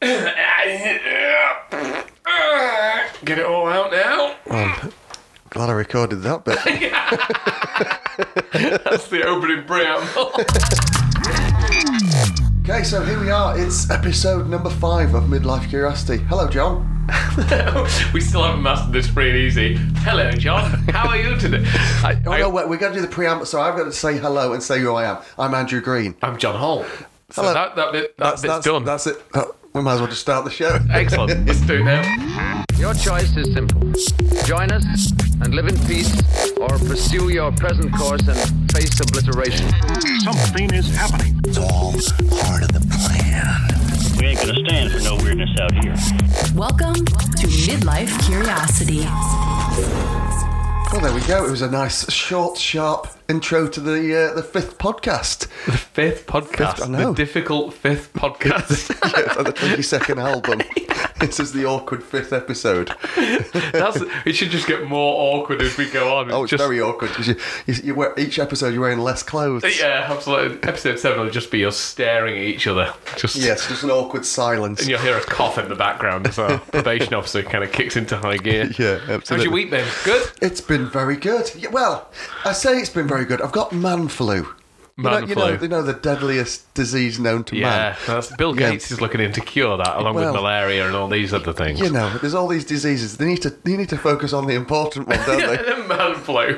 Get it all out now. Glad I recorded that bit. That's the opening preamble. okay, so here we are. It's episode number five of Midlife Curiosity. Hello, John. we still haven't mastered this free and easy. Hello, John. How are you today? I, Oh, no, wait, we're going to do the preamble. So I've got to say hello and say who I am. I'm Andrew Green. I'm John Hall. So Hello. that, that, bit, that bit's that's, done. That's it. Uh, we might as well just start the show. Excellent. Let's do it now. Your choice is simple. Join us and live in peace, or pursue your present course and face obliteration. Something is happening. It's all part of the plan. We ain't gonna stand for no weirdness out here. Welcome to Midlife Curiosity. Well, there we go. It was a nice, short, sharp intro to the uh, the fifth podcast. The fifth podcast. Fifth, I know. The difficult fifth podcast. yeah, the twenty second album. This is the awkward fifth episode. That's, it should just get more awkward as we go on. Oh, it's just, very awkward because you, you, you wear, each episode you're wearing less clothes. Yeah, absolutely. Episode seven will just be us staring at each other. Just Yes, just an awkward silence. And you'll hear a cough in the background as our probation officer kind of kicks into high gear. Yeah, absolutely. How's your week been? Good? It's been very good. Well, I say it's been very good. I've got man flu. You know- Man you know, you know the deadliest disease known to Yeah, man. that's, Bill Yeah. Gates is looking in to cure that, along Well, with malaria and all these other things. You know, there's all these diseases. They need to they need to focus on the important one, don't they? the man flu.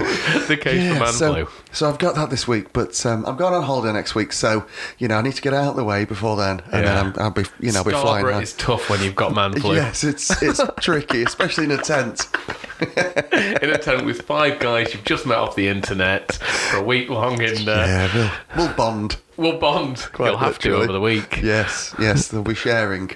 The case for man so, flu. so I've got that this week, but um, I'm going on holiday next week, so you know I need to get out of the way before then, and Yeah. then I'm, I'll be you know be flying. It's tough when you've got man flu. Yes, it's it's tricky, especially in a tent. In a tent with five guys you've just met off the internet for a week long, In uh, Yeah, we'll, we'll bond. we'll bond. Quite You'll have to over the week. Yes, yes, they'll be sharing,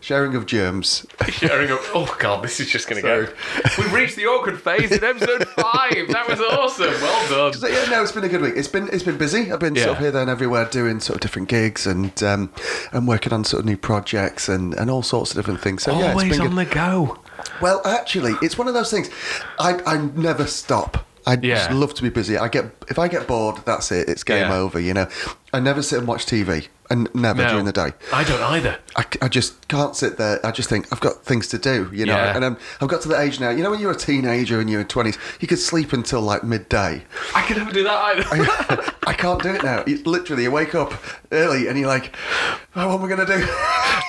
sharing of germs. Sharing of. Oh god, this is just going to go. We've reached the awkward phase in episode five. That was awesome. Well done. yeah, no, it's been a good week. It's been it's been busy. I've been sort of here, there, and everywhere, doing sort of different gigs, and um, and working on sort of new projects and, and all sorts of different things. So yeah, it's Always been on good. the go. Well, actually, it's one of those things. I I never stop. I just love to be busy. I get if I get bored, that's it. It's game Yeah. over. You know, I never sit and watch TV, and never No, during the day. I don't either. I, I just can't sit there. I just think I've got things to do, you know. Yeah. And I'm, I've got to the age now. You know, when you're a teenager and you're in twenties, you could sleep until like midday. I can never do that either. I can't do it now. You, literally, you wake up early and you're like, oh, "What am I going to do?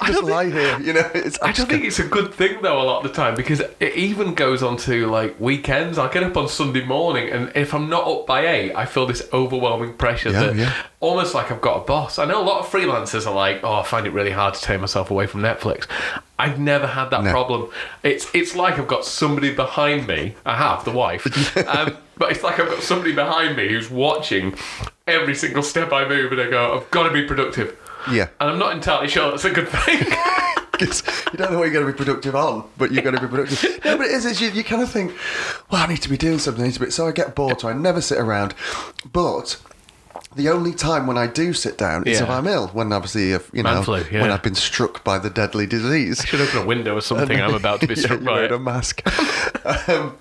just lie here." You know. It's, I don't think it's a good thing though a lot of the time because it even goes on to like weekends. I'll get up on Sunday morning and if I'm not up by eight, I feel this overwhelming pressure Yeah, that yeah. almost like I've got a boss. I know a lot of freelancers are like, oh, I find it really hard to take myself away from Netflix. I've never had that No. problem. It's it's like I've got somebody behind me. I have the wife, um, but it's like I've got somebody behind me who's watching every single step I move, and I go, I've got to be productive. Yeah. And I'm not entirely sure that's a good thing. you don't know what you're going to be productive on, but you're going to be productive. no, but it is. It's, you, you kind of think, well, I need to be doing something. I need to be. So I get bored. So I never sit around. But the only time when I do sit down is Yeah. if I'm ill. When obviously, if you know, flu, yeah. when I've been struck by the deadly disease. I should open a window or something. I'm about to be struck you're by it. a mask. um,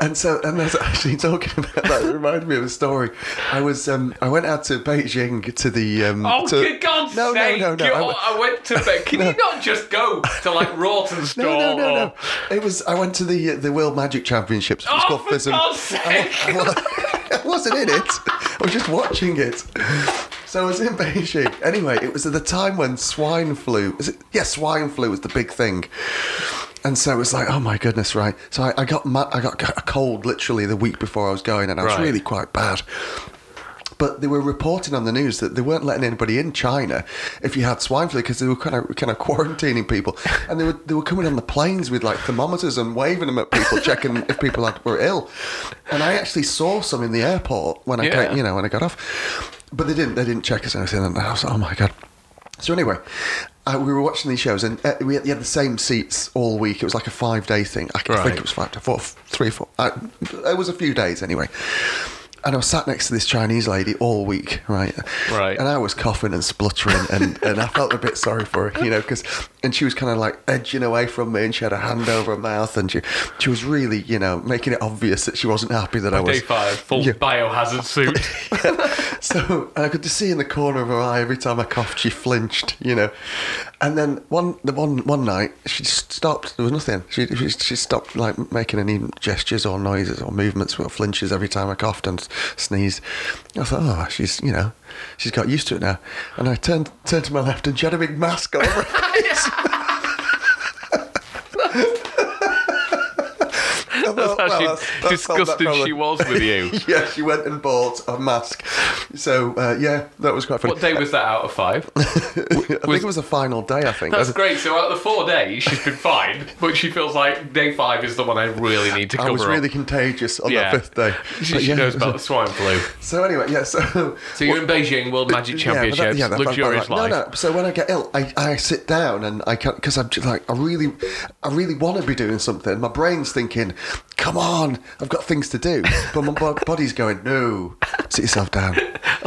and so, and that's actually talking about that. It reminded me of a story. I was, um, I went out to Beijing to the. Um, Oh, to, for God's no, sake! no, no, no. I I, went- went to bed. Can you not just go to like Rawtenstall? No, no, no, or- no. It was. I went to the uh, the World Magic Championships. It was Oh, called for FISM. God's sake! I, wa- I wasn't in it. I was just watching it. So I was in Beijing. Anyway, it was at the time when swine flu. Is it? Yeah, swine flu was the big thing. And so it was like, oh my goodness, right? So I, I got ma- I got a cold literally the week before I was going, and I was Right. really quite bad. But they were reporting on the news that they weren't letting anybody in China if you had swine flu because they were kind of kind of quarantining people, and they were they were coming on the planes with like thermometers and waving them at people, checking if people had, were ill. And I actually saw some in the airport when I Yeah. came, you know when I got off, but they didn't they didn't check us or anything, and I was like, oh my god. So anyway, uh, we were watching these shows, and uh, we had, we had the same seats all week. It was like a five day thing. I, I Right. think it was five to four, three, four. Uh, it was a few days anyway. And I was sat next to this Chinese lady all week, right? Right. And I was coughing and spluttering, and, and I felt a bit sorry for her, you know, because and she was kind of like edging away from me, and she had a hand over her mouth, and she she was really, you know, making it obvious that she wasn't happy that I was. Day five, full Yeah. biohazard suit. So I could just see in the corner of her eye every time I coughed, she flinched, you know. And then one the one one night she just stopped. There was nothing. She she, she stopped like making any gestures or noises or movements or flinches every time I coughed and sneezed. I thought, oh, she's you know, she's got used to it now. And I turned turned to my left and she had a big mask on her face. I thought, That's how well, she- that's- disgusted she was with you. yeah, she went and bought a mask. So uh, yeah, that was quite funny. What day was that out of five? I think it was the final day. I think. That's I- great. So out of the four days, she's been fine, but she feels like day five is the one I really need to I cover was up. really contagious on Yeah. that fifth day. She, she yeah, knows about the swine flu. So anyway, yeah. So So you're in Beijing World Magic Yeah, but that- Championships, yeah, that- luxurious life. No, no. So when I get ill, I, I sit down and I can't because I'm just like I really, I really want to be doing something. My brain's thinking, "Come on, I've got things to do," but my body's going, "No, sit yourself down."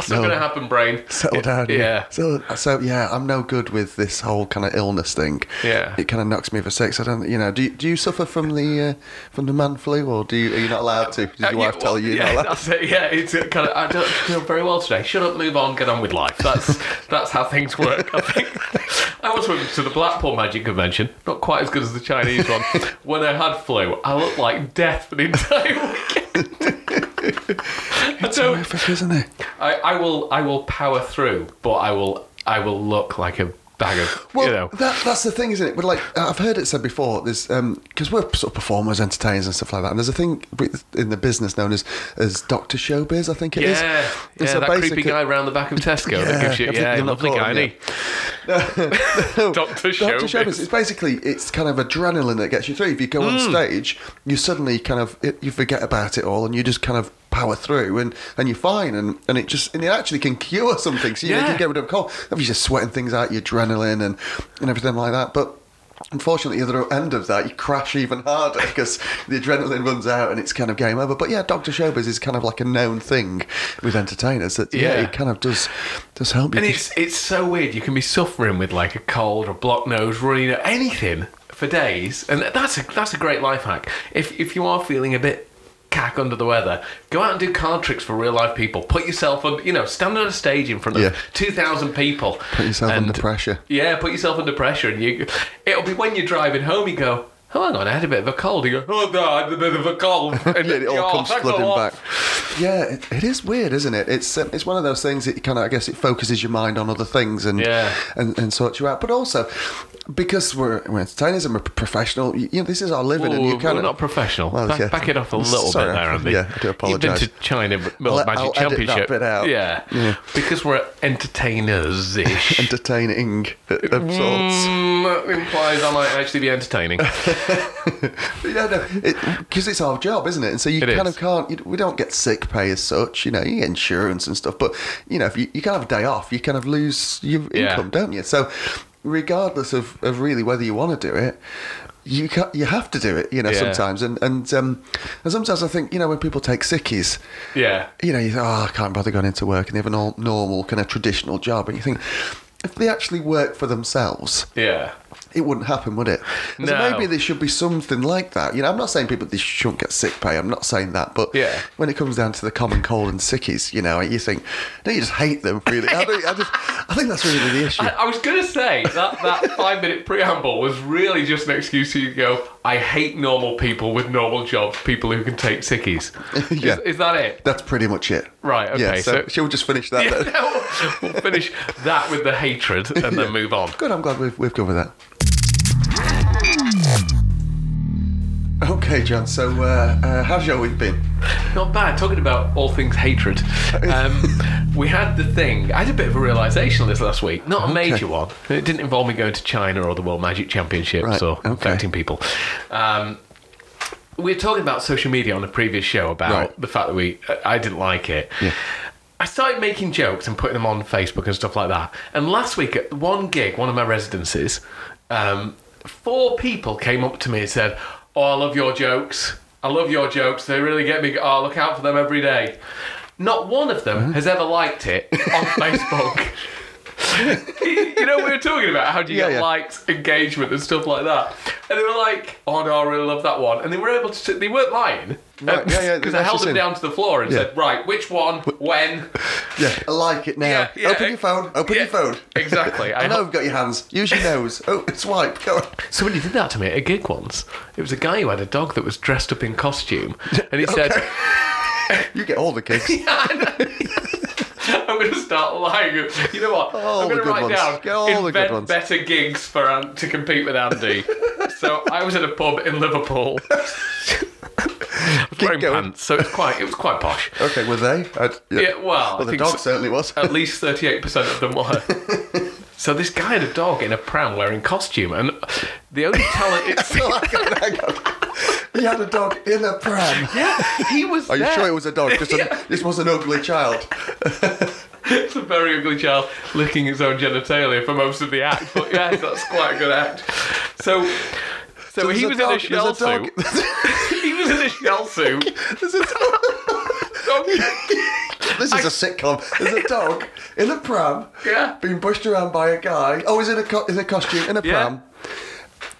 That's not going to happen, brain. Settle down. Yeah. So, so yeah, I'm no good with this whole kind of illness thing. Yeah. It kind of knocks me for six. I don't, you know. Do you, do you suffer from the uh, from the man flu, or do you are you not allowed to? Did your Uh, wife yeah, tell well, you you're yeah, not allowed? that's it. Yeah, it's uh, kind of. I don't feel very well today. Shut up, move on, get on with life. That's that's how things work. I think. I was went to the Blackpool Magic Convention, not quite as good as the Chinese one. When I had flu, I looked like death for the entire weekend. It's don't. horrific, isn't it? I, I will. I will power through, but I will. I will look like a bag of. Well, you know. that, that's the thing, isn't it? But like I've heard it said before, there's because we're sort of performers, entertainers, and stuff like that. And there's a thing in the business known as as Doctor Showbiz, I think it is. Yeah, And yeah, so that creepy guy around the back of Tesco that gives you, yeah, lovely guy, him, isn't he? No, Dr. Dr. Showbiz. Showbiz. It's basically it's kind of adrenaline that gets you through. If you go on Hmm. stage, you suddenly kind of it, you forget about it all, and you just kind of power through, and, and you're fine, and, and it just and it actually can cure something. So you, know, you can get rid of a cold. If you're just sweating things out, your adrenaline and and everything like that, but. Unfortunately, the other end of that, you crash even harder because the adrenaline runs out and it's kind of game over. But yeah, Doctor Showbiz is kind of like a known thing with entertainers. That yeah, Yeah. it kind of does does help you. And it's it's so weird. You can be suffering with like a cold or blocked nose, running anything for days, and that's a that's a great life hack. If if you are feeling a bit cack under the weather, go out and do card tricks for real life people. Put yourself on, you know, stand on a stage in front of Yeah. two thousand people. Put yourself and- under pressure. Yeah, put yourself under pressure, and you. It'll be when you're driving home. You go. Oh, hang on, I had a bit of a cold. You go, oh, no, I had a bit of a cold. And and it all comes flooding back. Yeah, it, it is weird, isn't it? It's um, it's one of those things that kind of I guess it focuses your mind on other things and Yeah. and, and sorts you out. But also because we're, we're entertainers and we're professional, you, know, this is our living, and Ooh, you kind we're of not professional. Well, back, yeah. back it off a little Sorry, bit there, Andy. yeah, I do You've been to China World I'll- Magic I'll Championship. Yeah. Yeah. because we're entertainers ish. entertaining of sorts. Mm, that implies I might actually be entertaining. Yeah, no, because it's our job, isn't it? And so you It kind is. of can't. You, we don't get sick pay as such. You know, you get insurance and stuff, but you know, if you, you can't have a day off, you kind of lose your Yeah. income, don't you? So, regardless of, of really whether you want to do it. You ca you have to do it, you know. Yeah. Sometimes, and and um, and sometimes I think, you know, when people take sickies, yeah. you know, you think, oh, I can't bother going into work, and they have a normal kind of traditional job, and you think, if they actually work for themselves, Yeah. It wouldn't happen, would it? And So maybe there should be something like that. You know, I'm not saying people they shouldn't get sick pay. I'm not saying that, but Yeah. when it comes down to the common cold and sickies, you know, you think, no, you just hate them. Really, I, don't, I just, I think that's really the issue. I, I was going to say that that five minute preamble was really just an excuse to go, I hate normal people with normal jobs, people who can take sickies. Yeah. Is, is that it? that's pretty much it. Right, okay, Yeah. So, so- she'll just finish that. Yeah, then? no, we'll finish that with the hatred and then Yeah. move on. Good. I'm glad we've we've covered that. Okay, John. So, uh, uh, how's your week been? Not bad. Talking about all things hatred, um, we had the thing. I had a bit of a realization this last week. Not a major one. It didn't involve me going to China or the World Magic Championships Right, or okay. infecting people. Um, we were talking about social media on a previous show about Right. the fact that we I didn't like it. Yeah. I started making jokes and putting them on Facebook and stuff like that. And last week at one gig, one of my residencies, um, four people came up to me and said, "Oh, I love your jokes. I love your jokes. They really get me. Oh, I look out for them every day." Not one of them uh-huh. has ever liked it on Facebook. you know, we were talking about how do you Yeah, get yeah. likes, engagement, and stuff like that. And they were like, "Oh no, I really love that one," and they were able to. They weren't lying. Right, yeah, yeah, Because I held them down to the floor and Yeah. said, "Right, which one, when?" Yeah, I like it now. Yeah, yeah, open your phone. Open yeah, your phone. Exactly. I know you've got your hands. Use your nose. Oh, swipe. Go on. Somebody did that to me at a gig once. It was a guy who had a dog that was dressed up in costume, and he said, You get all the kicks. "I'm going to start lying." You know what? All I'm going to write ones. down Get all invent better gigs for An- to compete with Andy. so I was at a pub in Liverpool. Wearing going. pants, so it's quite it was quite posh. Okay, were they? Uh, I'd, Yeah, well, I well, the dog so- certainly was. At least thirty-eight percent of them were. So this guy had a dog in a pram wearing costume, and the only talent it's hang on, hang on. He had a dog in a pram. yeah, he was. Are you sure it was a dog? Just a, Yeah. This was an ugly child. It's a very ugly child licking his own genitalia for most of the act, but yes, that's quite a good act. So, so, So he was a dog- in a shell there's a dog- suit. he was in a shell suit. There's a dog. Dog- This is a sitcom. There's a dog in a pram Yeah. being pushed around by a guy. Oh, he's in a, co- in a costume, in a Yeah. pram.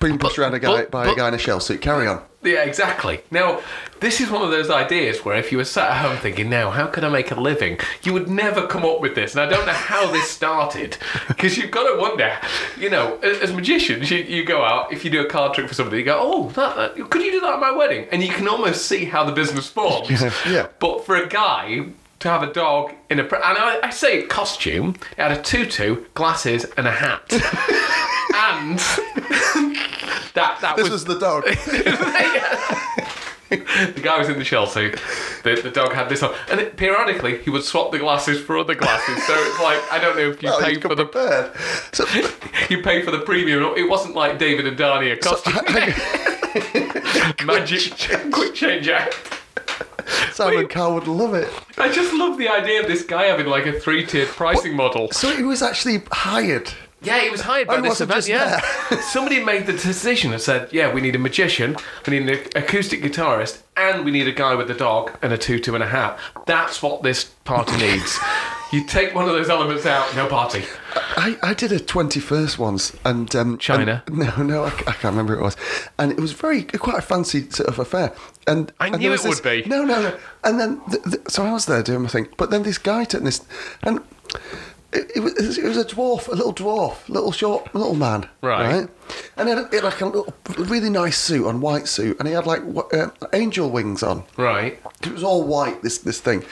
Being pushed around a guy, but- by but- a guy in a shell suit. Carry on. Yeah, exactly. Now, this is one of those ideas where if you were sat at home thinking, now, how can I make a living? You would never come up with this. And I don't know how this started. Because you've got to wonder, you know, as magicians, you, you go out, if you do a card trick for somebody, you go, oh, that, that, could you do that at my wedding? And you can almost see how the business forms. Yeah. But for a guy to have a dog in a, and I, I say costume, it had a tutu, glasses, and a hat. and that, that This was was the dog. the guy was in the shell suit. The, the dog had this on, and it, periodically he would swap the glasses for other glasses. So it's like I don't know if you Well, pay for the prepared. So, you pay for the premium. It wasn't like David and Dania costume magic quick change out. Simon Cowell would love it. I just love the idea of this guy having like a three tiered pricing model. So he was actually hired. Yeah, he was hired by Oh, this event. Yeah, somebody made the decision and said, "Yeah, we need a magician, we need an acoustic guitarist, and we need a guy with a dog and a tutu and a hat. That's what this party needs." You take one of those elements out, no party. I, I did a 21st once and um, China? and- no, no, I, I can't remember who it was, and it was very quite a fancy sort of affair. And I and knew it would be. No, no, no. And then th- th- so I was there doing my thing, but then this guy took this, and it, it, was, it was a dwarf, a little dwarf, little short, little man, Right. And he had, he had like a little, really nice suit on, white suit, and he had like uh, angel wings on. Right. It was all white, this this thing.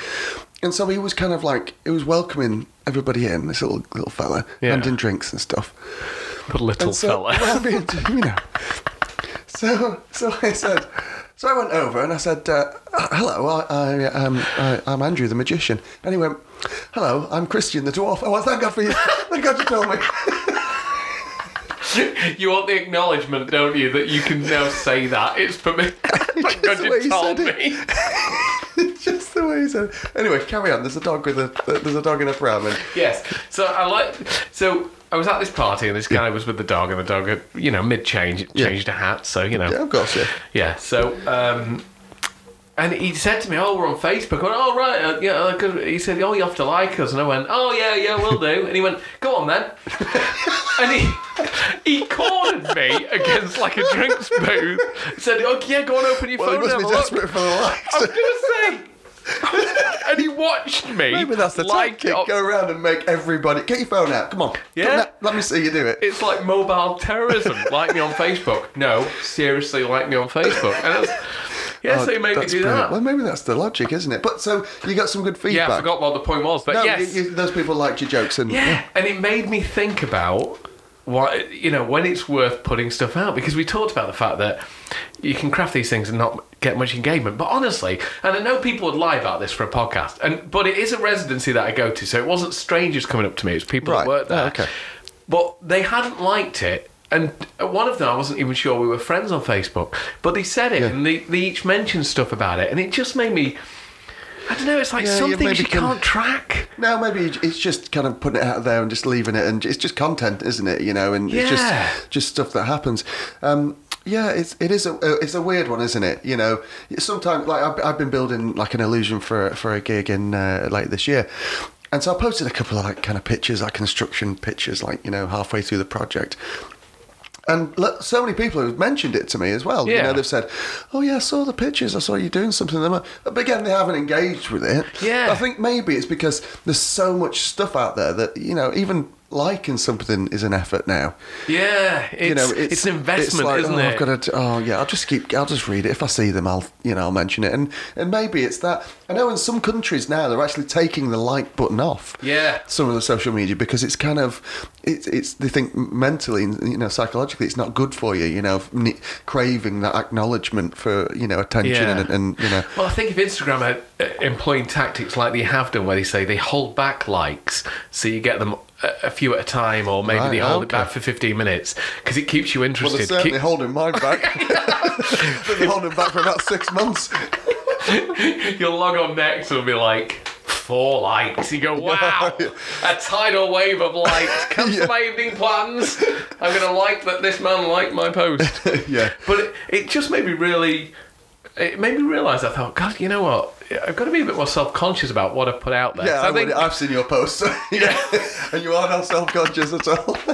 And so he was kind of like, he was welcoming everybody in, this little little fella, Yeah. handing drinks and stuff. The little so, fella. well, I mean, you know. So, so I said, so I went over and I said, uh, hello, I, I, um, I, I'm Andrew the magician. And he went, hello, I'm Christian the dwarf. Oh, well, thank God for you. Thank God you told me. you want the acknowledgement, don't you, that you can now say that? It's for me. Thank God you told me. Just the way he said it. Anyway, carry on. There's a dog with a, there's a dog in a pram. And Yes. So I like. So I was at this party and this guy was with the dog, and the dog had, you know, mid change, Yeah. changed a hat. So you know. yeah, of course, yeah. Yeah. So, um, and he said to me, "Oh, we're on Facebook." I went, "Oh, right." Uh, yeah. uh, 'cause he said, "Oh, you have to like us," and I went, "Oh, yeah, yeah, we'll do." And he went, "Go on then." and he he cornered me against like a drinks booth. Said, "Oh, yeah, go on, open your Well, he phone." must and be have a look." desperate for the likes. I was gonna say. and he watched me. Maybe that's the like tactic. Go around and make everybody get your phone out. Come on. Yeah. Let, let me see you do it. It's like mobile terrorism. like me on Facebook. No, seriously, like me on Facebook. And yeah, Oh, so he made me do brilliant. that. Well, maybe that's the logic, isn't it? But so you got some good feedback. yeah, I forgot what the point was, but No, yes. you- you- those people liked your jokes, and yeah, and it made me think about what you know when it's worth putting stuff out because we talked about the fact that you can craft these things and not get much engagement. But honestly, and I know people would lie about this for a podcast, and but it is a residency that I go to, so it wasn't strangers coming up to me; it was people Right. that worked there. Oh, okay. But they hadn't liked it. And one of them, I wasn't even sure we were friends on Facebook, but they said it Yeah. and they, they each mentioned stuff about it, and it just made me. I don't know. It's like Yeah, some you things you can- can't track. No, maybe it's just kind of putting it out there and just leaving it, and it's just content, isn't it? You know, and it's Yeah. just just stuff that happens. Um, Yeah, it's it is a it's a weird one, isn't it? You know, sometimes like I've, I've been building like an illusion for for a gig in uh, like this year, and so I posted a couple of like kind of pictures, like construction pictures, like you know halfway through the project. And so many people have mentioned it to me as well. You know, they've said, "Oh yeah, I saw the pictures. I saw you doing something." But again, they haven't engaged with it. Yeah. I think maybe it's because there's so much stuff out there that you know, even liking something is an effort now. Yeah, it's, you know, it's, an investment, it's like, isn't oh, it? I've got to. Oh, yeah. I'll just keep. I'll just read it. If I see them, I'll you know I'll mention it. And and maybe it's that. I know in some countries now they're actually taking the like button off. Yeah. Some of the social media because it's kind of it's it's they think mentally you know psychologically it's not good for you. You know, craving that acknowledgement for you know attention Yeah. and, and you know. Well, I think if Instagram are uh, employing tactics like they have done, where they say they hold back likes, so you get them a, few at a time, or maybe Right, they hold it back for 15 minutes because it keeps you interested. Well, they're certainly Keep- holding mine back. they're holding back for about six months. You'll log on next and be like four likes. You go, wow, a tidal wave of likes. Cancel Yeah. my evening plans. I'm going to like that this man liked my post. yeah. But it, it just made me really. It made me realise. I thought, God, you know what? I've got to be a bit more self-conscious about what I put out there. Yeah, I I think, have seen your posts. yeah. and you are not self conscious at all.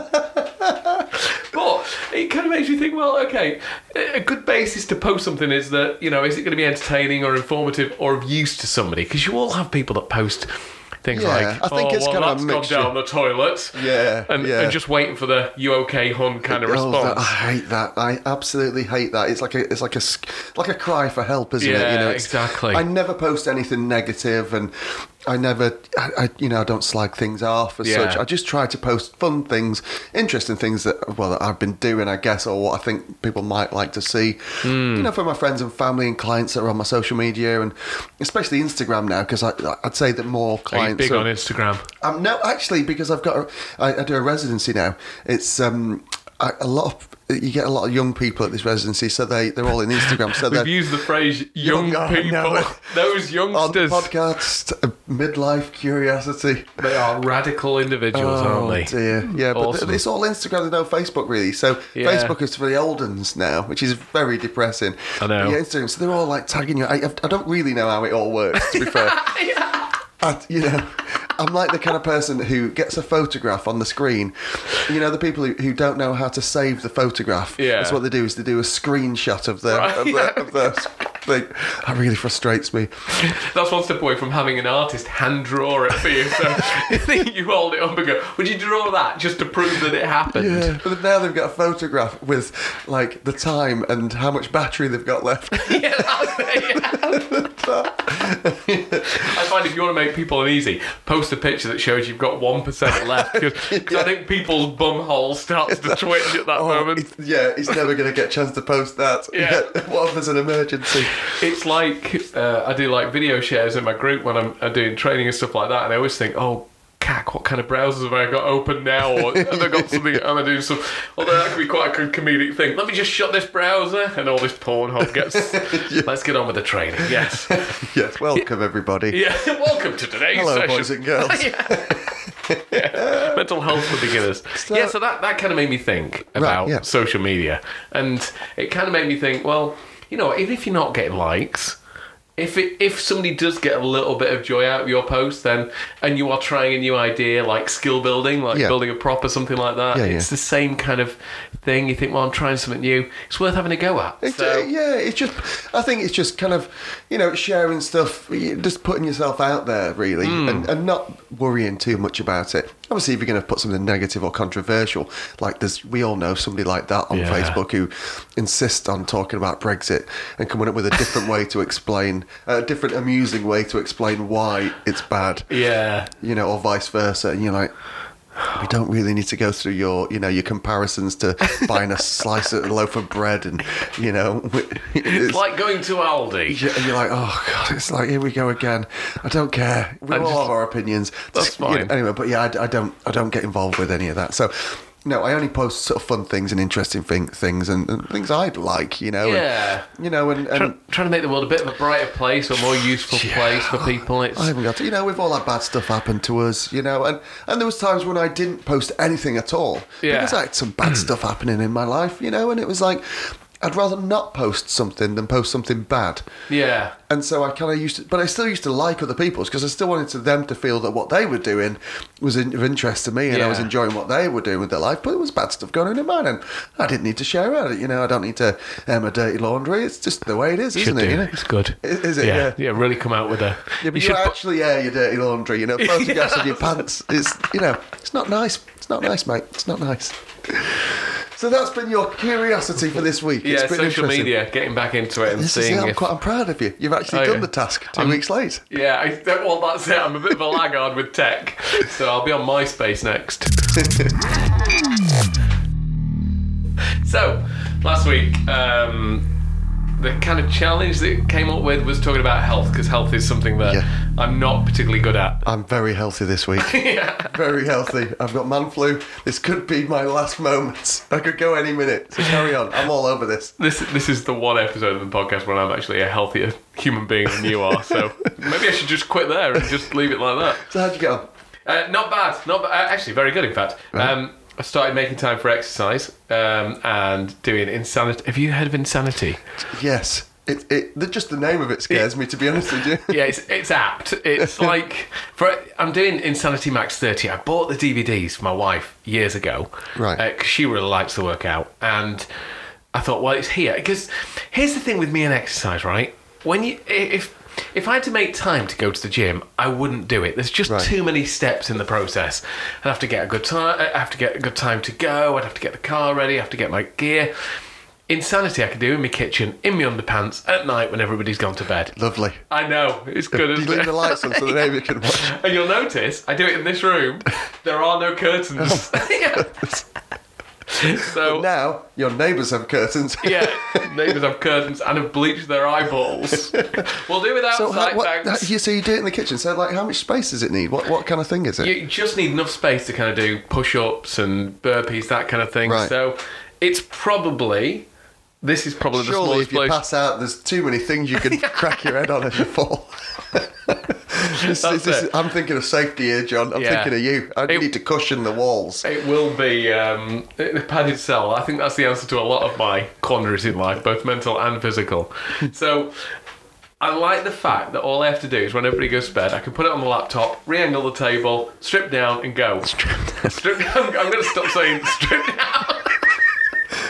but it kind of makes you think. Well, okay, a good basis to post something is that you know, is it going to be entertaining or informative or of use to somebody? Because you all have people that post things Yeah, like, I think oh, it's well, kind of a gone down the toilet. Yeah, and, yeah. and just waiting for the "you okay, hun" kind of Oh, that- response. I hate that. I absolutely hate that. It's like a it's like a like a cry for help, isn't it? Yeah, You know, exactly. I never post anything negative, and I never, I, I you know, I don't slag things off as Yeah. such. I just try to post fun things, interesting things that well that I've been doing, I guess, or what I think people might like to see. Hmm. You know, for my friends and family and clients that are on my social media, and especially Instagram now, because I'd say that more Are you clients big are- on Instagram? um, no, actually, because I've got, a, I, I do a residency now. It's um, a lot of you get a lot of young people at this residency, so they they're all in Instagram. So they're We've used the phrase "young Young, people." know. Those on youngsters, podcast, uh, midlife curiosity. they are radical individuals, aren't they? Oh, dear. Yeah, but Awesome. th- it's all Instagram. There's no Facebook really. So Yeah. Facebook is for the old uns now, which is very depressing. I know. Yeah, Instagram. So they're all like tagging you. I, I don't really know how it all works. To be fair, I, you know, I'm like the kind of person who gets a photograph on the screen. You know, the people who, who don't know how to save the photograph. Yeah. That's what they do is they do a screenshot of the Right. of the, of the thing. That really frustrates me. That's one step away from having an artist hand draw it for you. So you hold it up and go, "Would you draw that just to prove that it happened?" Yeah, but now they've got a photograph with like the time and how much battery they've got left. Yeah, that's it, yeah. I find if you want to make people uneasy, post a picture that shows you've got one percent left because I think people's bum hole starts to twitch at that Oh, moment. it's- yeah, he's never going to get a chance to post that. Yeah. what if there's an emergency? It's like uh, I do like video shares in my group when I'm, I'm doing training and stuff like that, and I always think, oh. Cack, what kind of browsers have I got open now? Or have I got something? Am I doing some? Although that could be quite a good comedic thing. Let me just shut this browser, and all this porn Pornhub gets. Let's get on with the training. Yes. Yes, welcome everybody. Yeah. Welcome to today's Hello, session. boys and girls. Yeah. Mental health for beginners. yeah, so that, that kind of made me think about yeah. social media. And it kind of made me think, well, you know, even if you're not getting likes, if it, if somebody does get a little bit of joy out of your post, then and you are trying a new idea like skill building, like Yeah. building a prop or something like that, Yeah, it's yeah. the same kind of thing. You think, well, I'm trying something new. It's worth having a go at. It's, So- uh, yeah, it's just. I think it's just kind of, you know, sharing stuff, just putting yourself out there, really, Hmm. and, and not worrying too much about it. Obviously, if you're going to put something negative or controversial, like there's, we all know somebody like that on Yeah. Facebook who insists on talking about Brexit and coming up with a different way to explain, a different amusing way to explain why it's bad. yeah. you know, or vice versa. And you're like, we don't really need to go through your, you know, your comparisons to buying a slice of a loaf of bread, and you know, It's it's like going to Aldi. yeah, and you're like, oh god, it's like here we go again. I don't care. We I all just- have our opinions. That's You know, fine. anyway, but yeah, I, I don't, I don't get involved with any of that. So. No, I only post sort of fun things and interesting thing, things and, and things I'd like, you know. and- Yeah. you know, and, and Try, trying to make the world a bit of a brighter place or more useful place for people. It's I haven't got to. You know, we've all had bad stuff happen to us. You know, and and there was times when I didn't post anything at all Yeah. because I had some bad stuff happening in my life. You know, and it was like. I'd rather not post something than post something bad. Yeah. And so I kind of used to, but I still used to like other people's because I still wanted to them to feel that what they were doing was in, of interest to me, and I was enjoying what they were doing with their life. But it was bad stuff going on in mine, and I didn't need to share it. You know, I don't need to um, air my dirty laundry. It's just the way it is, isn't do. it? You know? It's good. Is- is it? Yeah. Yeah. Yeah. Really come out with a. Yeah, but you, should put- actually air your dirty laundry. You know, photographs of your pants. It's you know, it's not nice. It's not nice, mate. It's not nice. So that's been your curiosity for this week. yeah, it's been social media, getting back into it and This is seeing it. I'm if quite. I'm proud of you. You've actually Oh, done yeah. the task 2 I'm- weeks late. Yeah, I, well, that's it. I'm a bit of a laggard with tech, so I'll be on MySpace next. so, last week, um, the kind of challenge that came up with was talking about health because health is something that Yeah. I'm not particularly good at. I'm very healthy this week. yeah. Very healthy. I've got man flu. This could be my last moments. I could go any minute. So carry on. I'm all over this. This this is the one episode of the podcast where I'm actually a healthier human being than you are. So maybe I should just quit there and just leave it like that. So how'd you get on? Uh, not bad. Not uh, actually very good. In fact, um, I started making time for exercise um, and doing insanity. Have you heard of insanity? Yes. It, it, just the name of it scares me, to be honest with you. Yeah, it's it's apt. It's like for I'm doing Insanity Max 30. I bought the DVDs for my wife years ago, Right. Because she really likes to work out, and I thought, well, it's here. Because here's the thing with me and exercise, right? When you if if I had to make time to go to the gym, I wouldn't do it. There's just Right. too many steps in the process. I'd have to get a good time. Uh, I have to get a good time to go. I'd have to get the car ready. I have to get my gear. Insanity I can do in my kitchen, in my underpants, at night when everybody's gone to bed. Lovely. I know it's good. You leave the lights on so the neighbour can watch? And you'll notice I do it in this room. There are no curtains. So Now, your neighbours have curtains. yeah, neighbours have curtains and have bleached their eyeballs. We'll do without So, how, what, how- you, so you do it in the kitchen. So, like, how much space does it need? What what kind of thing is it? You just need enough space to kind of do push-ups and burpees, that kind of thing. Right. So it's probably this is probably the Surely, smallest if you place. pass out, there's too many things you can crack your head on if you fall. This- That's this it. I'm thinking of safety here, John. I'm Yeah. thinking of you. I It- need to cushion the walls. It will be um, a padded cell. I think that's the answer to a lot of my quandaries in life, both mental and physical. so I like the fact that all I have to do is when everybody goes to bed, I can put it on the laptop, re-angle the table, strip down, and go. Strip down. I'm going to stop saying strip down.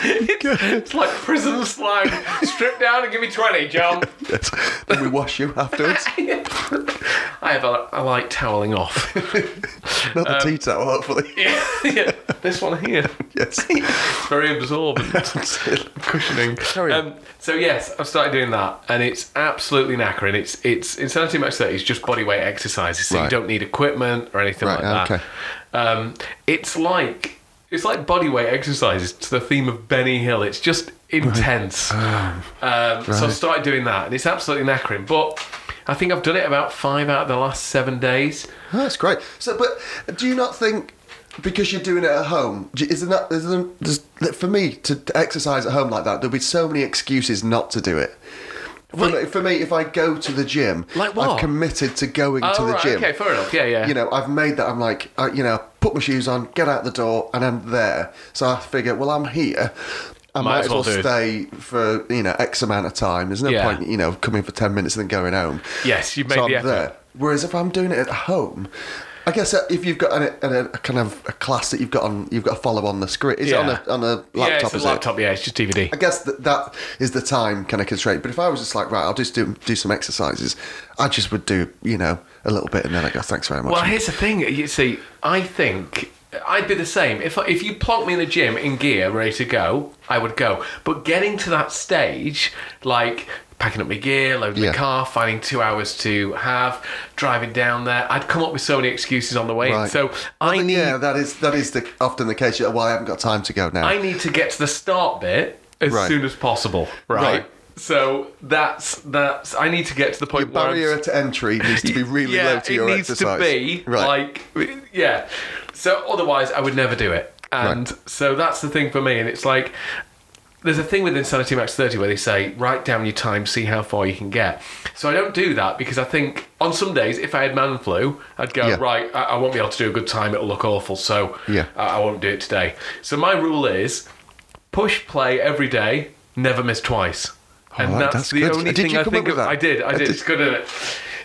It's, it's like prison slang. Strip down and give me twenty, John. Yes. then we wash you afterwards. I have a, I like toweling off. Not Um, tea towel, hopefully. yeah, yeah. This one here. Yes. very absorbent cushioning. Um, so yes, I've started doing that, and it's absolutely knackering. It's it's Insanity Max 30 is just body weight exercises, so you don't need equipment or anything Right, like that. Um, it's like it's like body weight exercises to the theme of Benny Hill. It's just intense. um, So I started doing that, and it's absolutely knackering. But I think I've done it about five out of the last seven days. Oh, that's great. So, but do you not think because you're doing it at home, isn't Is there, there's, for me to exercise at home like that, there'll be so many excuses not to do it. For, me, for me, if I go to the gym, Like what? I've committed to going to Oh, the right, gym. okay, fair enough. Yeah, yeah. You know, I've made that. I'm like, I, you know, put my shoes on, get out the door, and I'm there. So I figure, well, I'm here. I might, as well, it. stay for you know X amount of time. There's no Yeah. point, you know, coming for ten minutes and then going home. Yes, you've made so the effort. there. Whereas if I'm doing it at home, I guess uh, if you've got an, a, a kind of a class that you've got on, you've got to follow on the screen. Is Yeah. it on a on a laptop? yeah, it's a is it? laptop. Yeah, it's just DVD. I guess that that is the time kind of constraint. But if I was just like, right, I'll just do do some exercises, I just would do you know a little bit and then I go, thanks very much. Well, here's the thing. You see, I think I'd be the same. If if you plonk me in the gym in gear, ready to go, I would go. But getting to that stage, like packing up my gear, loading Yeah. the car, finding two hours to have, driving down there, I'd come up with so many excuses on the way. Right. So I And need yeah, that is that is the, often the case. Well, I haven't got time to go now. I need to get to the start bit as Right. soon as possible. Right. Right. So that's that's. I need to get to the point Your barrier to entry needs to be really yeah, low to it needs to be right. like yeah. So otherwise, I would never do it. And Right. so that's the thing for me. And it's like there's a thing with Insanity Max 30 where they say write down your time, see how far you can get. So I don't do that because I think on some days, if I had man flu, I'd go Yeah. right. I, I won't be able to do a good time. It'll look awful. So Yeah. I, I won't do it today. So my rule is push play every day. never miss twice. And Oh, that's, that's the good. only Did thing I think of. that? I did, I I did. did- It's good, isn't it?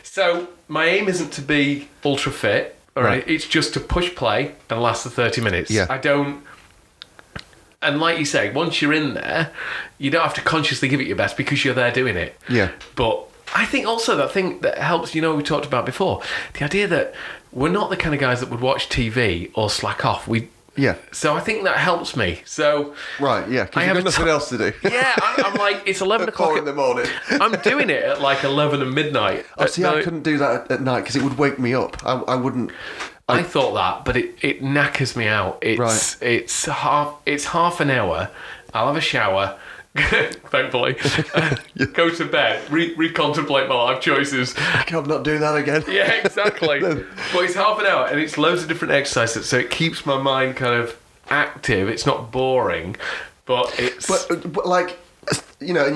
So my aim isn't to be ultra fit. All right. Right. It's just to push play and last the 30 minutes. Yeah. I don't. And like you say, once you're in there, you don't have to consciously give it your best because you're there doing it. Yeah. But I think also that thing that helps, you know, we talked about before, the idea that we're not the kind of guys that would watch TV or slack off. We Yeah. So I think that helps me. So Right, yeah, I got nothing t- else to do. yeah, I, I'm like it's eleven o'clock four in the morning. I'm doing it at like eleven at midnight. Oh, see, I couldn't do that at, at night because it would wake me up. I, I wouldn't. I thought that, but it, it knackers me out. It's Right. it's half it's half an hour. I'll have a shower. Thankfully, go to bed, re- recontemplate my life choices. I'm not doing that again. Yeah, exactly. but it's half an hour, and it's loads of different exercises, so it keeps my mind kind of active. It's not boring, but it's But, uh, but like, you know,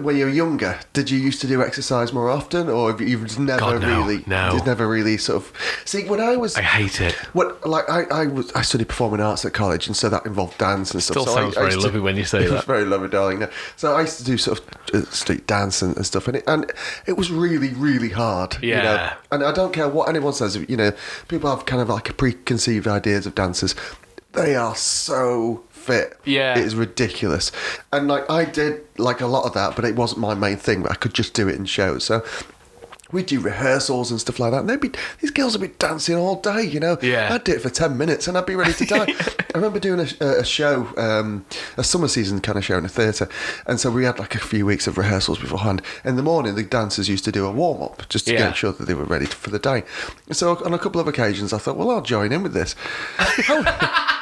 when you were younger, did you used to do exercise more often, or have you you've never God, no, really? no. You've never really sort of. See, when I was. I hate it. What like I, I was I studied performing arts at college and so that involved dance and stuff. Still so I- sounds I very to- lovely when you say it that. very lovely, darling. no. So I used to do sort of uh, street dance and, and stuff, and it and it was really really hard. You know? Yeah. And I don't care what anyone says. You know, people have kind of like a preconceived ideas of dancers. They are so fit. Yeah. it is ridiculous. And like I did like a lot of that, but it wasn't my main thing. But I could just do it in shows. So. We'd do rehearsals and stuff like that. And they'd be these girls would be dancing all day, you know. Yeah. I'd do it for ten minutes and I'd be ready to die. I remember doing a, a show, um, a summer season kind of show in a theatre, and so we had like a few weeks of rehearsals beforehand. In the morning, the dancers used to do a warm up just to Yeah. make sure that they were ready for the day. So on a couple of occasions, I thought, well, I'll join in with this.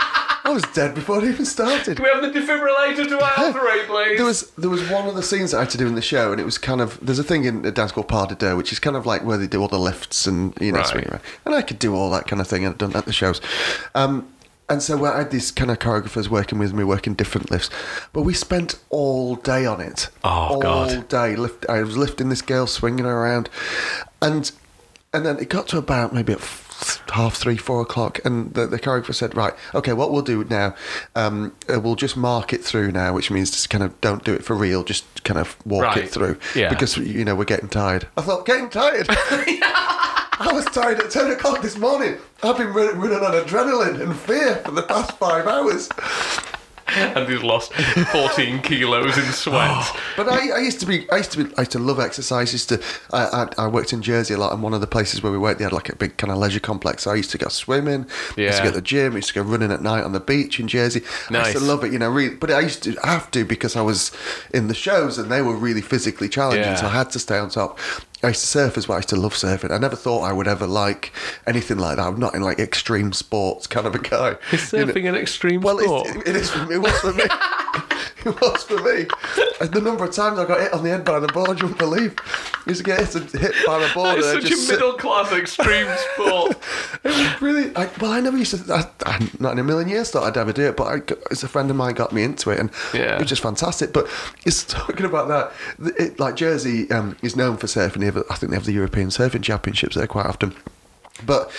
I was dead before it even started. Do we have the defibrillator to our three, please? There was there was one of the scenes that I had to do in the show, and it was kind of there's a thing in a dance called pas de deux, which is kind of like where they do all the lifts and you know Right. swing around. And I could do all that kind of thing. I've done that at the shows. Um, and so I had these kind of choreographers working with me, working different lifts, but we spent all day on it. Oh, all God. day. Lift, I was lifting this girl, swinging her around, and and then it got to about maybe at half three, four o'clock, and the, the choreographer said, "Right, okay, what we'll do now, um, uh, we'll just mark it through now, which means just kind of don't do it for real, just kind of walk Right. it through, Yeah. because you know we're getting tired." I thought, "Getting tired." I was tired at 10 o'clock this morning. I've been running on adrenaline and fear for the past five hours. and he's lost 14 kilos in sweat. But I, I used to be, I used to be, I used to love exercise. I used to, I, I, I worked in Jersey a lot, and one of the places where we worked, they had like a big kind of leisure complex. So I used to go swimming, I used to go to the gym, I used to go running at night on the beach in Jersey. I used Nice. to love it, you know. Really, but I used to have to because I was in the shows and they were really physically challenging, Yeah. so I had to stay on top. I used to surf as well. I used to love surfing. I never thought I would ever like anything like that. I'm not in like extreme sports kind of a guy. Is you know. surfing an extreme Well, sport? it's, it is for me. It was for me. it was for me. The number of times I got hit on the head by the board, you wouldn't believe. I used to get hit, hit by the board. It's I such a sit- middle class extreme sport. It was really. I, well, I never used to. I, I, not in a million years thought I'd ever do it, but I, it's a friend of mine got me into it, and Yeah. it was just fantastic. But it's talking about that. It, like Jersey um, is known for surfing. They have, I think they have the European Surfing Championships there quite often. But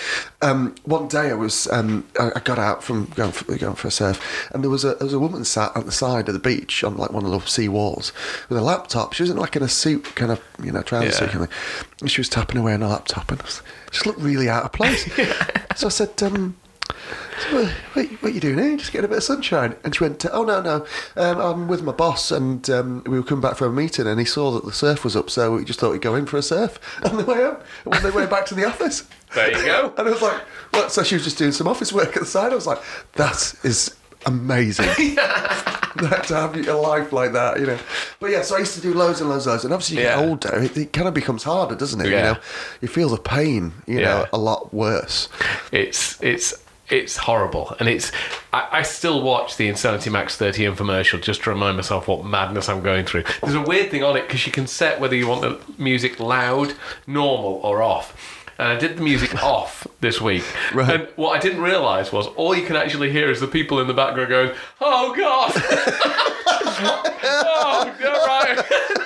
um, one day I was um, I, I got out from going for, going for a surf, and there was a there was a woman sat at the side of the beach on like one of the sea walls with a laptop. She wasn't like in a suit, kind of you know trouser Yeah. suit kind of thing. And she was tapping away on a laptop, and I was, just looked really out of place. so I said, um, so, "What- what, what are you doing here? Just getting a bit of sunshine. And she went, oh, no, no, um, I'm with my boss and um, we were coming back from a meeting and he saw that the surf was up, so we just thought we'd go in for a surf on the way home. And on the way back to the office. There you go. And I was like, what? So she was just doing some office work at the side. I was like, that is amazing. that to have a life like that, you know. But yeah, so I used to do loads and loads and loads. And obviously, you Yeah. get older, it, it kind of becomes harder, doesn't it? You know, you feel the pain, you know, a lot worse. It's it's it's horrible, and it's. I, I still watch the Insanity Max 30 infomercial just to remind myself what madness I'm going through. There's a weird thing on it because you can set whether you want the music loud, normal, or off. And I did the music off this week. Right. And what I didn't realise was all you can actually hear is the people in the background going, "Oh God, oh right."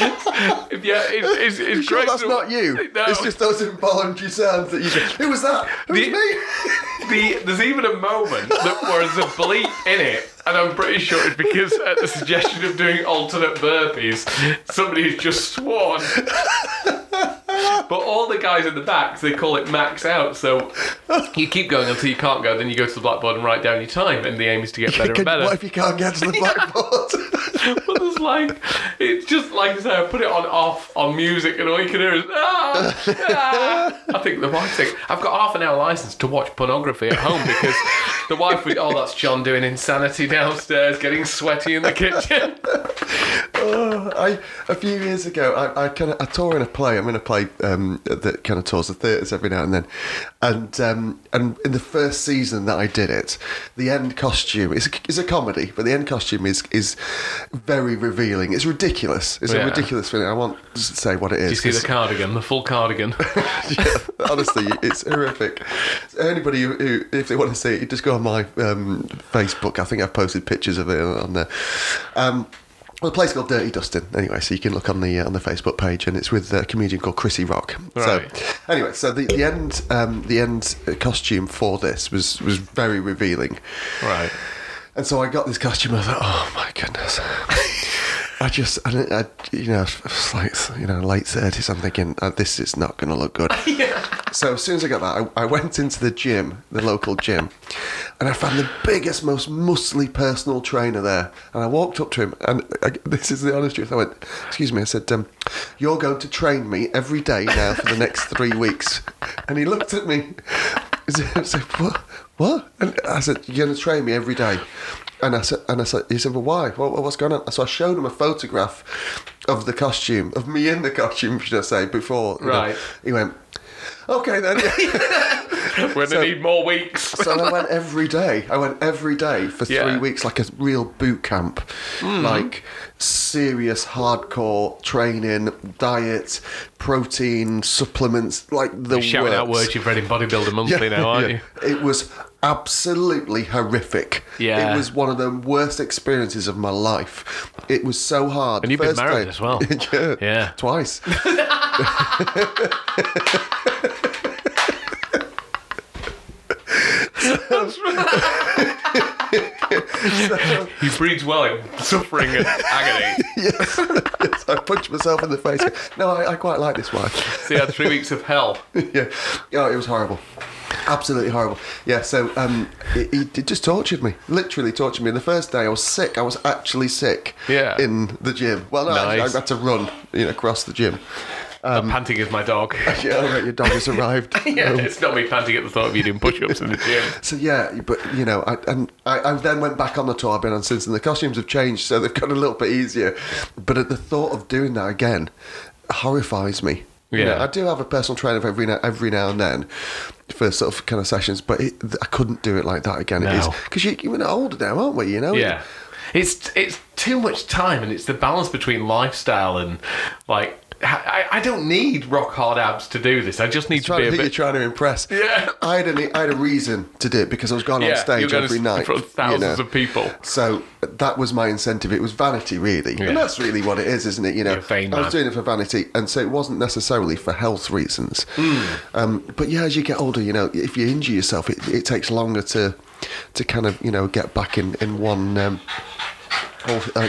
yeah, it's, it's, it's Sure, great. that's to- not you. No. It's just those involuntary sounds that you go, Who was that? Who was The- me? the, there's even a moment that, was a bleep in it, And I'm pretty sure it's because at the suggestion of doing alternate burpees, somebody has just sworn. But all the guys in the back, they call it max out. So you keep going until you can't go. Then you go to the blackboard and write down your time. And the aim is to get better Can- and better. What if you can't get to the blackboard? But there's like, it's just like I say, I put it on off on music, and all you can hear is ah, ah. I think the wife thinks I've got half an hour license to watch pornography at home because the wife would, oh, that's John doing insanity downstairs, getting sweaty in the kitchen. I a few years ago, I, I kind of I tour in a play. I'm in a play um, that kind of tours the theatres every now and then, and um, and in the first season that I did it, the end costume is a, is a comedy, but the end costume is is very revealing. It's ridiculous. It's Yeah. a ridiculous feeling. I won't say what it is. Do you see the cardigan, the full cardigan? yeah, honestly, it's horrific. Anybody who, who, if they want to see it, you just go on my um, Facebook. I think I've posted pictures of it on there. Um, well, the place called Dirty Dusting, anyway, so you can look on the uh, on the Facebook page, and it's with a comedian called Chrissy Rock. Right. So, anyway, so the, the end um, the end costume for this was was very revealing. right. And so I got this costume. I thought, oh my goodness. I just, I, don't- I you know, it's like you know, late thirties. I'm thinking uh, this is not going to look good. So as soon as I got that, I, I went into the gym, the local gym, and I found the biggest, most muscly personal trainer there. And I walked up to him, and I, this is the honest truth. I went, "Excuse me," I said, um, "You're going to train me every day now for the next three weeks." And he looked at me. I said, "What? What?" And I said, "You're going to train me every day." And I said, and I said, he said, well, why? What, what's going on? So I showed him a photograph of the costume, of me in the costume, should I say, before. you know. Right. He went, okay then. We're So- need more weeks. so I went every day. I went every day for Yeah. three weeks, like a real boot camp, hmm. like serious hardcore training, diet, protein, supplements, like the Shouting out words you've read in Bodybuilder Monthly now, aren't yeah. you? It was absolutely horrific. Yeah. It was one of the worst experiences of my life. It was so hard. And you've been married day- as well. yeah. Yeah. Twice. He breathes well in suffering and agony. yes. yes. I punched myself in the face. No, I, I quite like this one. So you had three weeks of hell. yeah. Oh, it was horrible. Absolutely horrible. Yeah, so um, he, just tortured me. Literally tortured me. And the first day I was sick. I was actually sick. Yeah. In the gym. Well, no, Nice. I had to run, you know, across the gym. I'm panting is my dog. Yeah, right, your dog has arrived. yeah, Um, it's not me panting at the thought of you doing push-ups in the gym. so yeah, but you know, I, and I, I then went back on the tour I've been on since, and the costumes have changed, so they've got a little bit easier. But at the thought of doing that again horrifies me. You know, Yeah. I do have a personal trainer every now, every now and then for sort of kind of sessions, but it, I couldn't do it like that again. It is No. because you, you're older now, aren't we? You know, Yeah. It's it's too much time, and it's the balance between lifestyle and like I, I don't need rock hard abs to do this. I just need to be a who you're bit. trying to impress. Yeah. I had a, I had a reason to do it because I was going on stage every night in front of you thousands know. of people. So that was my incentive. It was vanity, really, Yeah. and that's really what it is, isn't it? You know, You're a vain I was doing it for vanity, and so it wasn't necessarily for health reasons. Hmm. Um, but yeah, as you get older, you know, if you injure yourself, it, it takes longer to to kind of you know get back in in one. Um, oh, uh,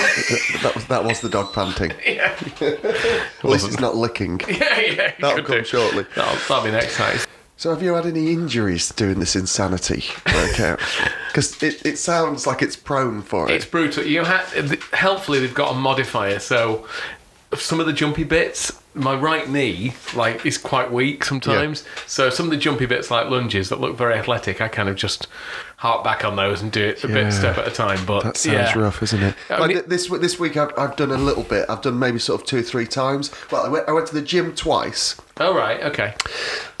that was that was the dog panting. Yeah, At least it's not licking. yeah, yeah. That'll come do. shortly. That'll, that'll be next time. So, have you had any injuries doing this insanity workout? Because it, it sounds like it's prone for it. It's brutal. You ha- helpfully they've got a modifier, so some of the jumpy bits, my right knee like is quite weak sometimes. So some of the jumpy bits like lunges that look very athletic, I kind of just harp back on those and do it a Yeah. bit step at a time. But That sounds yeah. rough, isn't it? I mean- th- this this week, I've, I've done a little bit. I've done maybe sort of two or three times. Well, I went, I went to the gym twice, Oh right, okay.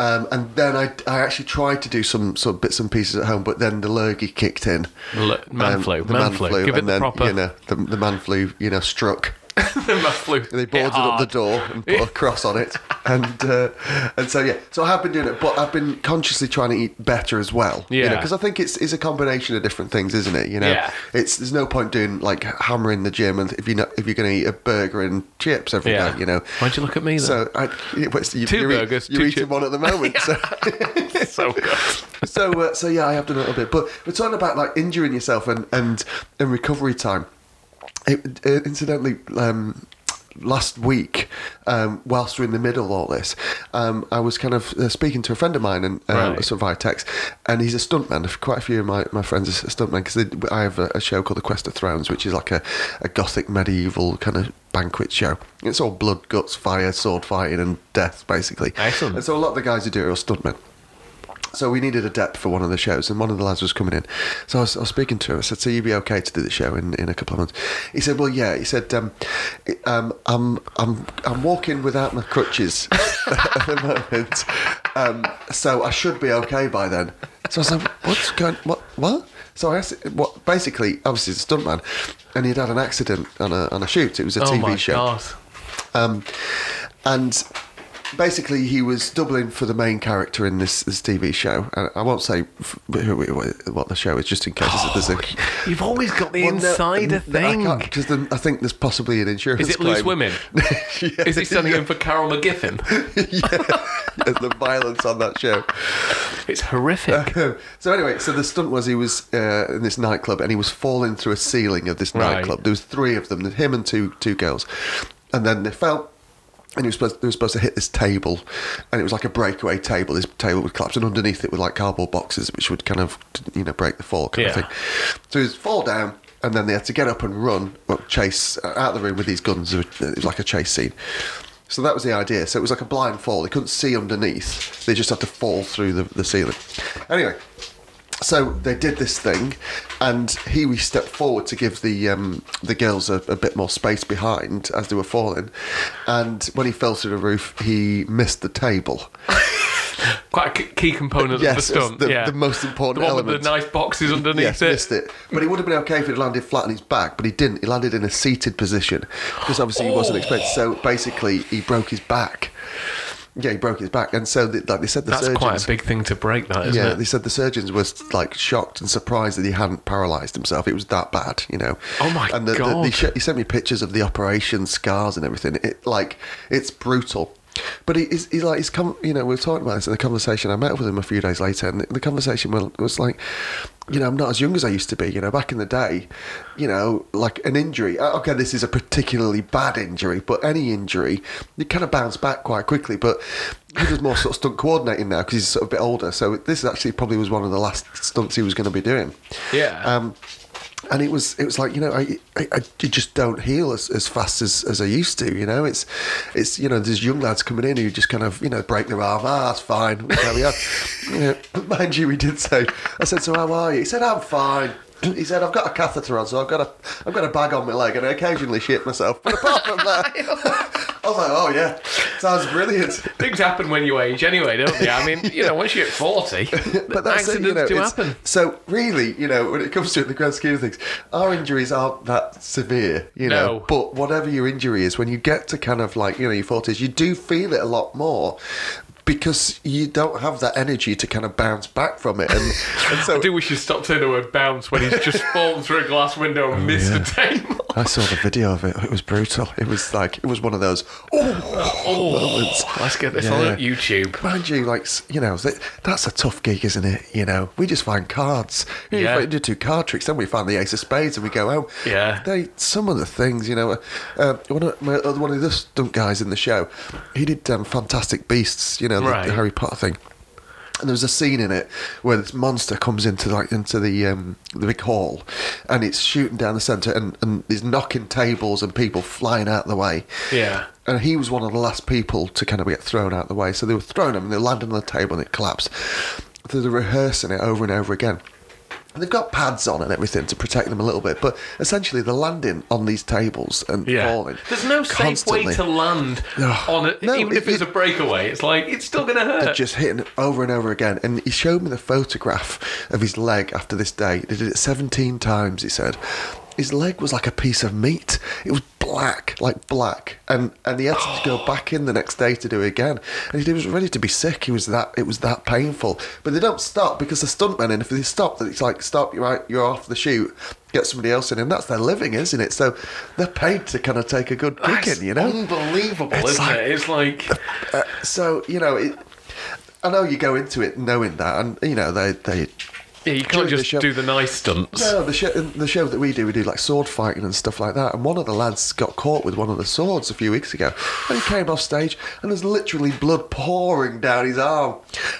um, and then I, I actually tried to do some sort of bits and pieces at home, but then the lurgy kicked in. L- man Um, flu, the man, flu. Give it and the then proper. you know the, the man flu, you know, struck. They boarded up the door and put a cross on it, and uh, and so yeah, so I have been doing it, but I've been consciously trying to eat better as well. Yeah. because I think it's it's a combination of different things, isn't it? You know, Yeah. it's there's no point doing like hammering the gym, and if you know if you're going to eat a burger and chips every Yeah. night, you know. Why'd you look at me then? So I, you, Two you're eat- burgers, you're two eating chips. one at the moment. so. so good. so uh, so yeah, I have done a little bit, but we're talking about like injuring yourself and and, and recovery time. It, uh, incidentally, um, last week, um, whilst we're in the middle of all this, um, I was kind of uh, speaking to a friend of mine and uh, Right. sort of via text, and he's a stuntman. Quite a few of my, my friends are stuntmen because I have a, a show called The Quest of Thrones, which is like a, a gothic medieval kind of banquet show. It's all blood, guts, fire, sword fighting, and death, basically. Excellent. And so a lot of the guys who do it are stuntmen. So we needed a depth for one of the shows, and one of the lads was coming in. So I was, I was speaking to him. I said, "So you'd be okay to do the show in, in a couple of months?" He said, "Well, yeah." He said, um, um, "I'm I'm I'm walking without my crutches at the moment, um, so I should be okay by then." So I was like, "What's going? What? What?" So I asked, "What?" Basically, obviously, he's a stuntman, and he'd had an accident on a on a shoot. It was a oh TV my show. Um, and basically, he was doubling for the main character in this, this TV show. And I won't say f- who, what the show is, just in case there's a. You've always got the Well, no, insider no, I thing. can't, because then I think there's possibly an insurance. Is it Loose. Women? Yeah. Is he standing in for Carol McGiffin? yeah, the violence on that show. It's horrific. so anyway, so the stunt was he was uh, in this nightclub and he was falling through a ceiling of this Right. nightclub. There was three of them, him and two two girls, and then they fell. And he was supposed, they were supposed to hit this table, and it was like a breakaway table. This table would collapse, and underneath it were like cardboard boxes, which would kind of, you know, break the fall kind of thing. So he was fall down, and then they had to get up and run, well, chase uh, out of the room with these guns. It was like a chase scene. So that was the idea. So it was like a blind fall. They couldn't see underneath. They just had to fall through the, the ceiling. Anyway, so they did this thing, and Huey stepped forward to give the um, the girls a, a bit more space behind as they were falling. And when he fell through the roof, he missed the table. Quite a key component Yes, of the stunt. the- yeah. the most important the one element. With the nice boxes underneath yes, it. missed it. But he would have been okay if he'd landed flat on his back, but he didn't. He landed in a seated position because obviously he wasn't expected. So basically, he broke his back. Yeah, he broke his back, and so the, like they said, the That's surgeons. quite a big thing to break, that isn't yeah, it? they said the surgeons were like shocked and surprised that he hadn't paralysed himself. It was that bad, you know. Oh my god. and the, The, God. they sh- he sent me pictures of the operation scars and everything. It like it's brutal. But he, he's, he's like he's come. You know, we were talking about this in the conversation. I met with him a few days later, and the, the conversation was like, you know, I'm not as young as I used to be. You know, back in the day, you know, like an injury. uh, Okay, this is a particularly bad injury, but any injury, you kind of bounce back quite quickly. But he does more sort of stunt coordinating now because he's sort of a bit older. So this actually probably was one of the last stunts he was going to be doing. Yeah. Um, and it was it was like you know I, I, I you just don't heal as, as fast as, as I used to you know? It's it's you know there's young lads coming in who just kind of you know break their arm ah that's fine we carry on. You know, mind you we did say I said so how are you? He said I'm fine he said I've got a catheter on so I've got a I've got a bag on my leg and I occasionally shit myself but apart from that I was like oh yeah sounds brilliant Things happen when you age anyway, don't they? I mean, you know, once you hit 40, but that's it, accidents you know, do happen. So really, you know, when it comes to it, the grand scheme of things, our injuries aren't that severe, you know. No. But whatever your injury is, when you get to kind of like you know your forties, you do feel it a lot more. Because you don't have that energy to kind of bounce back from it, and, and so I do wish you stopped saying the word bounce when he's just fallen through a glass window and oh, missed a table. I saw the video of it. It was brutal. It was like it was one of those. Oh, moments. Let's get this Yeah. on YouTube. Mind you, like you know, that's a tough gig, isn't it? You know, we just find cards. Yeah. We do two card tricks, then we find the ace of spades, and we go home. Yeah. They some of the things, you know. Uh, one of my, uh, one of the stunt guys in the show, he did um, Fantastic Beasts. You know, the, Right. the Harry Potter thing. And there was a scene in it where this monster comes into like into the um, the big hall, and it's shooting down the centre, and and he's knocking tables and people flying out of the way. Yeah. And he was one of the last people to kind of get thrown out of the way. So they were throwing him and they landed on the table and it collapsed. So they're rehearsing it over and over again. And they've got pads on and everything to protect them a little bit, but essentially they're landing on these tables and Yeah. falling. There's no safe constantly. way to land No. on it, No, even if it- it's a breakaway. It's like, it's still going to They're hurt. just hitting over and over again. And he showed me the photograph of his leg after this day. They did it 17 times, he said. His leg was like a piece of meat. It was black, like black, and and he had to go back in the next day to do it again. And he was ready to be sick. He was that it was that painful. But they don't stop because the stuntmen, and if they stop, then it's like stop. You're right. You're off the shoot. Get somebody else in, and that's their living, isn't it? So they're paid to kind of take a good That's kicking, you know. unbelievable, It's isn't like- it? It's like Uh, so you know, it, I know you go into it knowing that, and you know they they. Yeah, you can't the just show- do the nice stunts. No, the show, the show that we do, we do like sword fighting and stuff like that. And one of the lads got caught with one of the swords a few weeks ago. And he came off stage and there's literally blood pouring down his arm.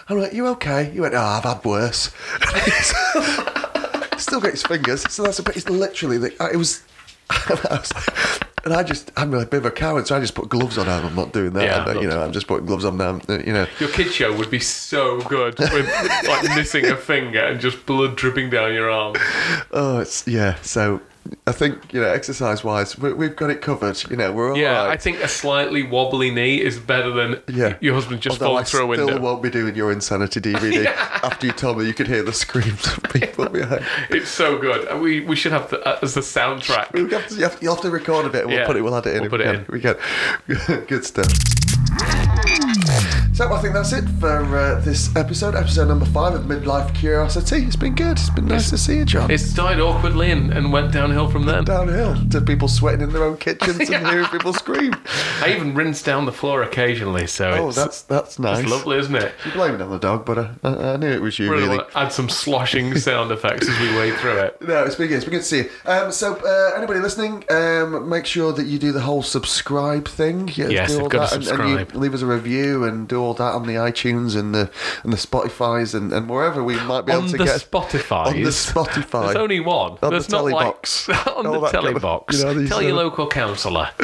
I'm like, You okay? He went, Oh, I've had worse. Still got his fingers. So that's a bit, it's literally, the, uh, it was. I was like- and I just, I'm a bit of a coward, so I just put gloves on. I'm not doing that. Yeah, don't- you know, I'm just putting gloves on now. You know, Your kid show would be so good with like missing a finger and just blood dripping down your arm. oh, it's yeah. So I think you know, exercise wise, we, we've got it covered. You know, we're all Yeah, right. I think a slightly wobbly knee is better than Yeah. your husband just Although falling I through a still window. won't be doing your Insanity DVD after you told me you could hear the screams of people behind. It's so good. We we should have the, uh, as the soundtrack. We'll have to, you, have, you'll have to record a bit. and We'll Yeah. put it. We'll add it in. We'll put we it can. We can. Good stuff. So I think that's it for uh, this episode, episode number five of Midlife Curiosity. It's been good. It's been nice to see you, John. It started awkwardly and, and went downhill from then. downhill to people sweating in their own kitchens and hearing people scream. I even rinse down the floor occasionally, so Oh, it's, that's that's nice. it's lovely, isn't it? You blame it on the dog, but I, I, I knew it was you. Really really. add some sloshing sound effects as we wade through it. No, it's been good. It's been good to see you. Um, so, uh, anybody listening, um, make sure that you do the whole subscribe thing. Yeah, Yes, do all got to that, and- subscribe. And, you leave us a review and do all that on the iTunes and the and the Spotify's and, and wherever we might be On able to the get Spotify. on the Spotify. There's only one. On There's the not telebox. like on All the that kind of- you know, Tell your uh, local councillor.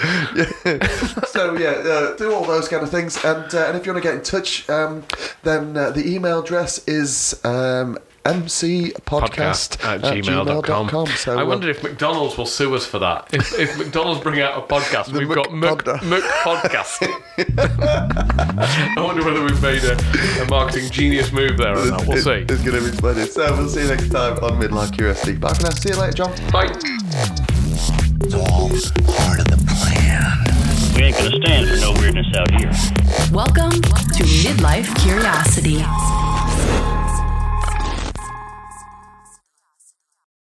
so yeah, uh, do all those kind of things. And uh, and if you want to get in touch, um, then uh, the email address is um, mcpodcast Podcast at, gmail.com. gmail.com. So I uh, wonder if McDonald's will sue us for that. If, if McDonald's bring out a podcast, we've got Mc, McPodda. McPodcast. I wonder whether we've made a, a marketing genius move there or not. We'll it- see. It's going to be splendid. So we'll see you next time on Midlife Curiosity. Bye for now. See you later, John. Bye. It's all part of the plan. We ain't gonna stand for no weirdness out here. Welcome to Midlife Curiosity.